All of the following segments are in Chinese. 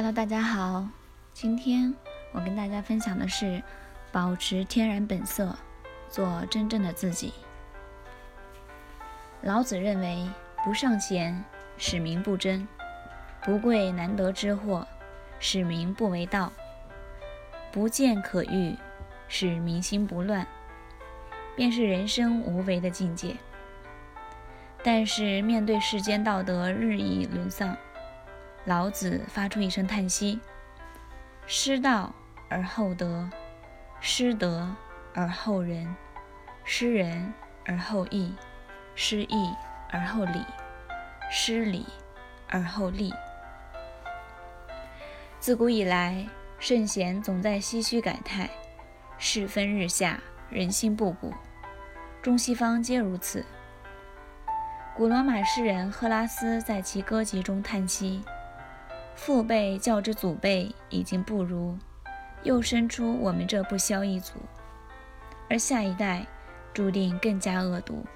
Hello，大家好，今天我跟大家分享的是保持天然本色，做真正的自己。老子认为，不尚贤，使民不争；不贵难得之货，使民不为盗；不见可欲，使民心不乱，便是人生无为的境界。但是面对世间道德日益沦丧，老子发出一声叹息：“失道而后德，失德而后仁，失仁而后义，失义而后礼，失礼而后利。”自古以来，圣贤总在唏嘘感叹：“世分日下，人心不古。”中西方皆如此。古罗马诗人赫拉斯在其歌集中叹息：“父辈较之祖辈已经不如，又生出我们这不肖一族，而下一代注定更加恶毒。”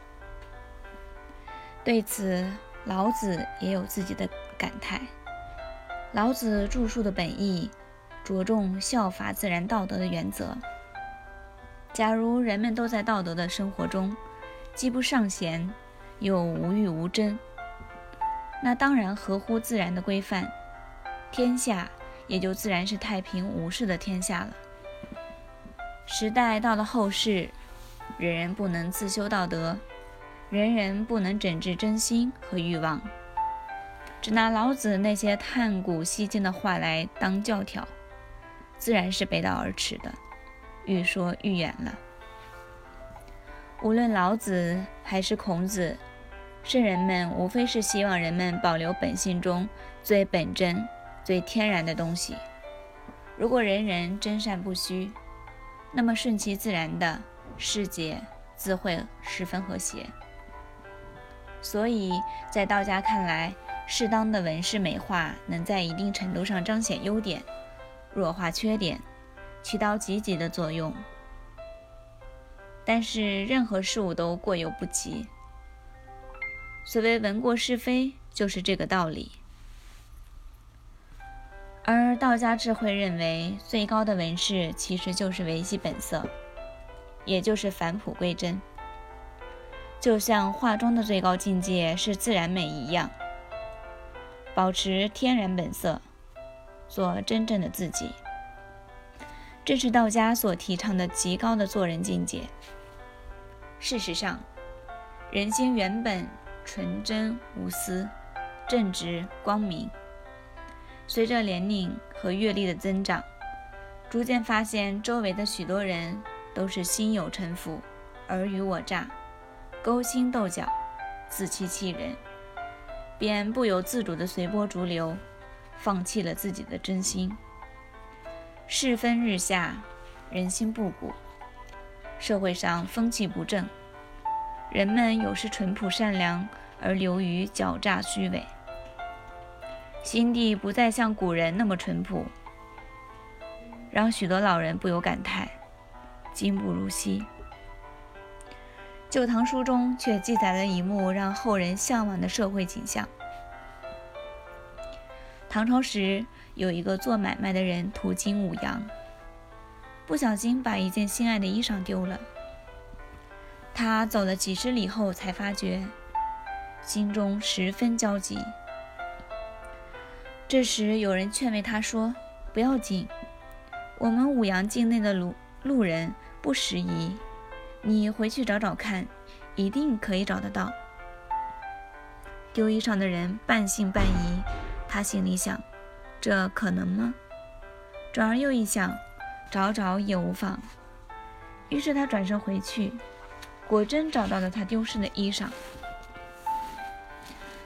对此，老子也有自己的感慨。老子著述的本意着重效法自然道德的原则。假如人们都在道德的生活中，既不尚贤，又无欲无争，那当然合乎自然的规范，天下也就自然是太平无事的天下了。时代到了后世，人人不能自修道德，人人不能整治真心和欲望，只拿老子那些探古惜今的话来当教条，自然是背道而驰的，愈说愈远了。无论老子还是孔子。圣人们无非是希望人们保留本性中最本真、最天然的东西。如果人人真善不虚，那么顺其自然的世界自会十分和谐。所以在道家看来，适当的纹饰美化能在一定程度上彰显优点，弱化缺点，起到积极的作用。但是任何事物都过犹不及。所谓闻过是非，就是这个道理。而道家智慧认为，最高的文饰其实就是维系本色，也就是返璞归真。就像化妆的最高境界是自然美一样，保持天然本色，做真正的自己，这是道家所提倡的极高的做人境界。事实上，人心原本。纯真无私、正直光明。随着年龄和阅历的增长，逐渐发现周围的许多人都是心有城府、尔虞我诈、勾心斗角、自欺欺人，便不由自主地随波逐流，放弃了自己的真心。世分日下，人心不古，社会上风气不正。人们有时淳朴善良，而流于狡诈虚伪，心地不再像古人那么淳朴，让许多老人不由感叹：今不如昔。《旧唐书》中却记载了一幕让后人向往的社会景象：唐朝时，有一个做买卖的人途经五阳，不小心把一件心爱的衣裳丢了。他走了几十里后，才发觉心中十分焦急。这时，有人劝慰他说：“不要紧，我们五阳境内的路路人不拾遗，你回去找找看，一定可以找得到。”丢衣裳的人半信半疑，他心里想：“这可能吗？”转而又一想，找找也无妨。于是他转身回去。果真找到了他丢失的衣裳，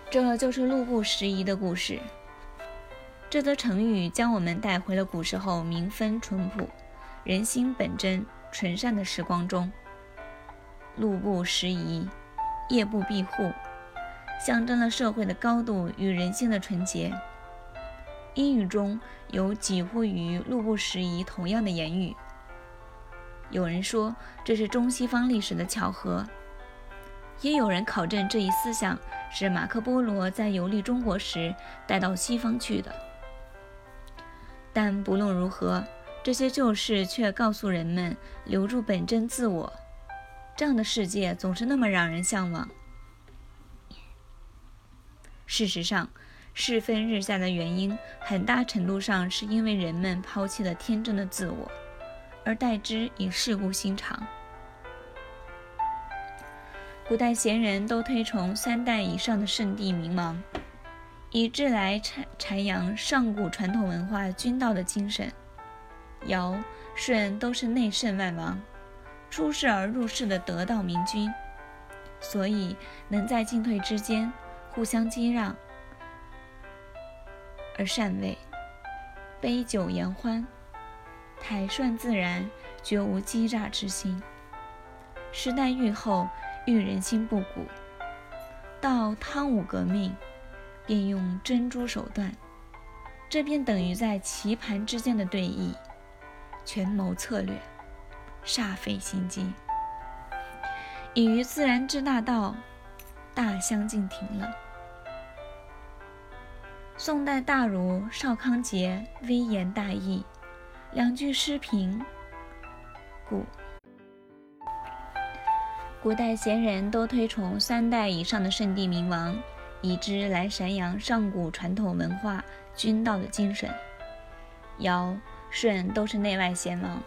这就是路不拾遗的故事。这则成语将我们带回了古时候民风淳朴、人心本真、纯善的时光中。路不拾遗，夜不闭户，象征了社会的高度与人性的纯洁。英语中有几乎与“路不拾遗”同样的言语。有人说这是中西方历史的巧合，也有人考证这一思想是马可·波罗在游历中国时带到西方去的。但不论如何，这些旧事却告诉人们留住本真自我。这样的世界总是那么让人向往。事实上，世分日下的原因，很大程度上是因为人们抛弃了天真的自我，而代之以世故心肠。古代贤人都推崇三代以上的圣帝明王，以致来阐阐扬上古传统文化君道的精神。尧、舜都是内圣外王，出世而入世的得道明君，所以能在进退之间互相激让而禅位，杯酒言欢，台顺自然，绝无欺诈之心。时代愈后。愈人心不古，到汤武革命，便用珍珠手段，这便等于在棋盘之间的对弈，权谋策略，煞费心机，已于自然之大道，大相径庭了。宋代大儒邵康节微言大义，两句诗评，故。古代贤人都推崇三代以上的圣帝明王，以之来阐扬上古传统文化君道的精神。尧、舜都是内外贤王，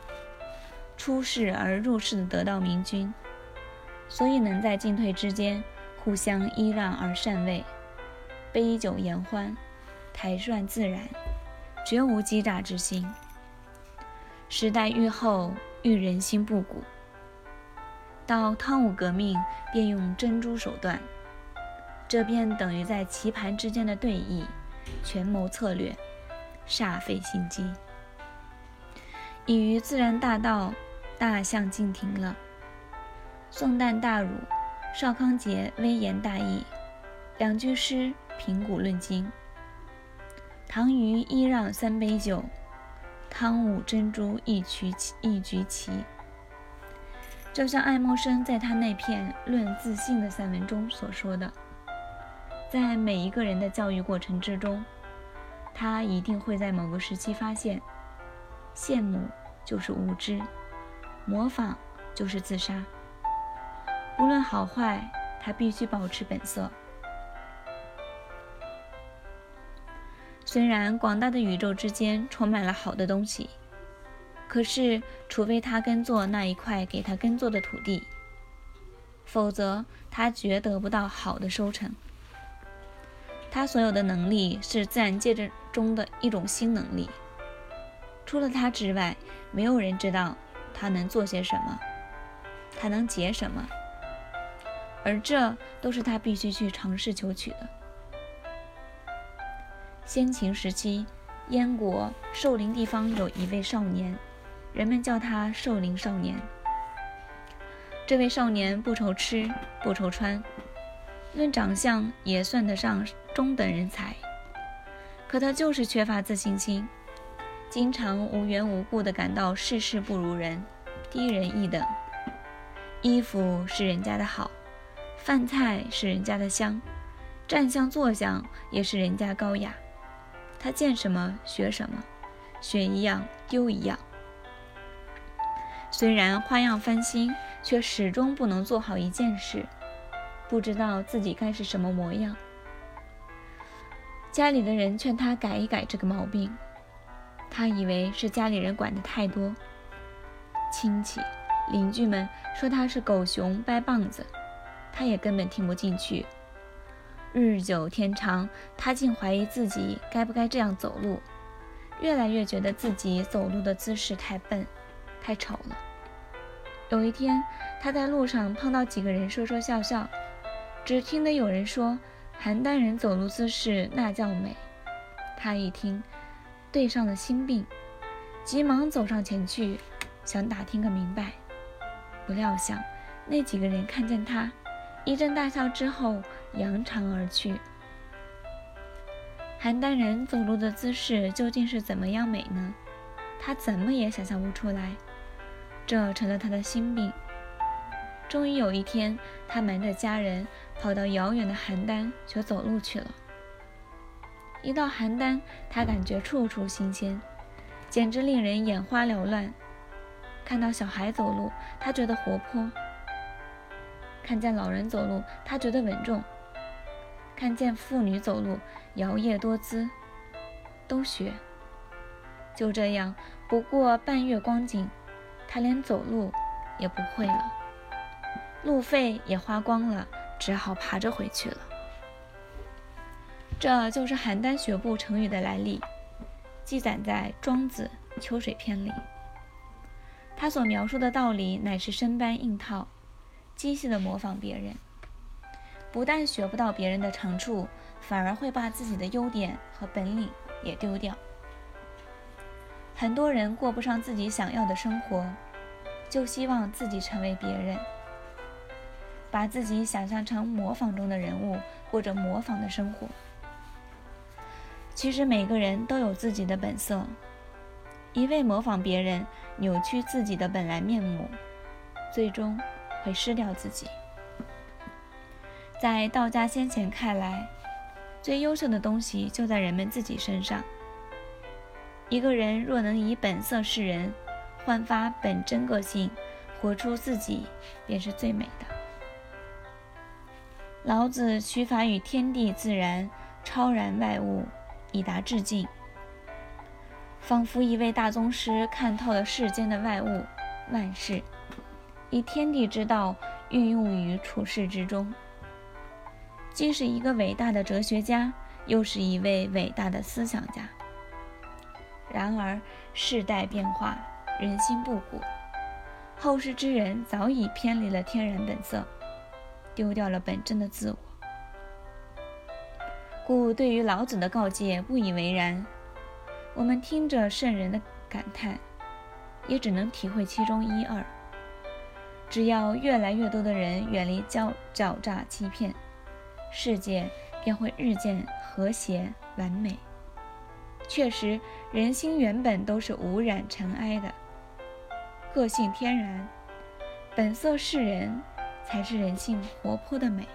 出世而入世的得道明君，所以能在进退之间互相依让而善位，杯酒言欢，台顺自然，绝无欺诈之心。时代愈后，愈人心不古。到汤武革命，便用珍珠手段，这便等于在棋盘之间的对弈，权谋策略，煞费心机，已于自然大道，大相径庭了。宋代大儒邵康节微言大义，两句诗评古论今。唐虞一让三杯酒，汤武珍珠一局一局棋。就像爱默生在他那篇《论自信》的散文中所说的，在每一个人的教育过程之中，他一定会在某个时期发现，羡慕就是无知，模仿就是自杀。无论好坏，他必须保持本色。虽然广大的宇宙之间充满了好的东西。可是，除非他耕作那一块给他耕作的土地，否则他绝得不到好的收成。他所有的能力是自然界中的一种新能力，除了他之外，没有人知道他能做些什么，他能结什么，而这都是他必须去尝试求取的。先秦时期，燕国寿陵地方有一位少年。人们叫他寿陵少年。这位少年不愁吃不愁穿，论长相也算得上中等人才。可他就是缺乏自信心，经常无缘无故地感到事事不如人，低人一等。衣服是人家的好，饭菜是人家的香，站相坐相也是人家高雅。他见什么学什么，学一样丢一样。虽然花样翻新，却始终不能做好一件事，不知道自己该是什么模样。家里的人劝他改一改这个毛病，他以为是家里人管的太多。亲戚、邻居们说他是狗熊掰棒子，他也根本听不进去。日久天长，他竟怀疑自己该不该这样走路，越来越觉得自己走路的姿势太笨。太丑了。有一天，他在路上碰到几个人说说笑笑，只听得有人说：“邯郸人走路姿势那叫美。”他一听，对上了心病，急忙走上前去，想打听个明白。不料想，那几个人看见他，一阵大笑之后，扬长而去。邯郸人走路的姿势究竟是怎么样美呢？他怎么也想象不出来。这成了他的心病。终于有一天，他瞒着家人跑到遥远的邯郸学走路去了。一到邯郸，他感觉处处新鲜，简直令人眼花缭乱。看到小孩走路，他觉得活泼；看见老人走路，他觉得稳重；看见妇女走路，摇曳多姿，都学。就这样，不过半月光景，他连走路也不会了，路费也花光了，只好爬着回去了。这就是邯郸学步成语的来历，记载在《庄子·秋水篇》里。他所描述的道理乃是生搬硬套，机械地模仿别人，不但学不到别人的长处，反而会把自己的优点和本领也丢掉。很多人过不上自己想要的生活，就希望自己成为别人，把自己想象成模仿中的人物，过着模仿的生活。其实每个人都有自己的本色，一味模仿别人，扭曲自己的本来面目，最终会失掉自己。在道家先贤看来，最优秀的东西就在人们自己身上。一个人若能以本色示人，焕发本真个性，活出自己，便是最美的。老子取法于天地自然，超然外物。以达致敬，仿佛一位大宗师看透了世间的外物万事，以天地之道运用于处世之中，既是一个伟大的哲学家，又是一位伟大的思想家。然而世代变化，人心不古，后世之人早已偏离了天然本色，丢掉了本真的自我。故对于老子的告诫不以为然，我们听着圣人的感叹，也只能体会其中一二。只要越来越多的人远离狡狡诈欺骗，世界便会日渐和谐完美。确实，人心原本都是无染尘埃的，个性天然，本色示人，才是人性活泼的美。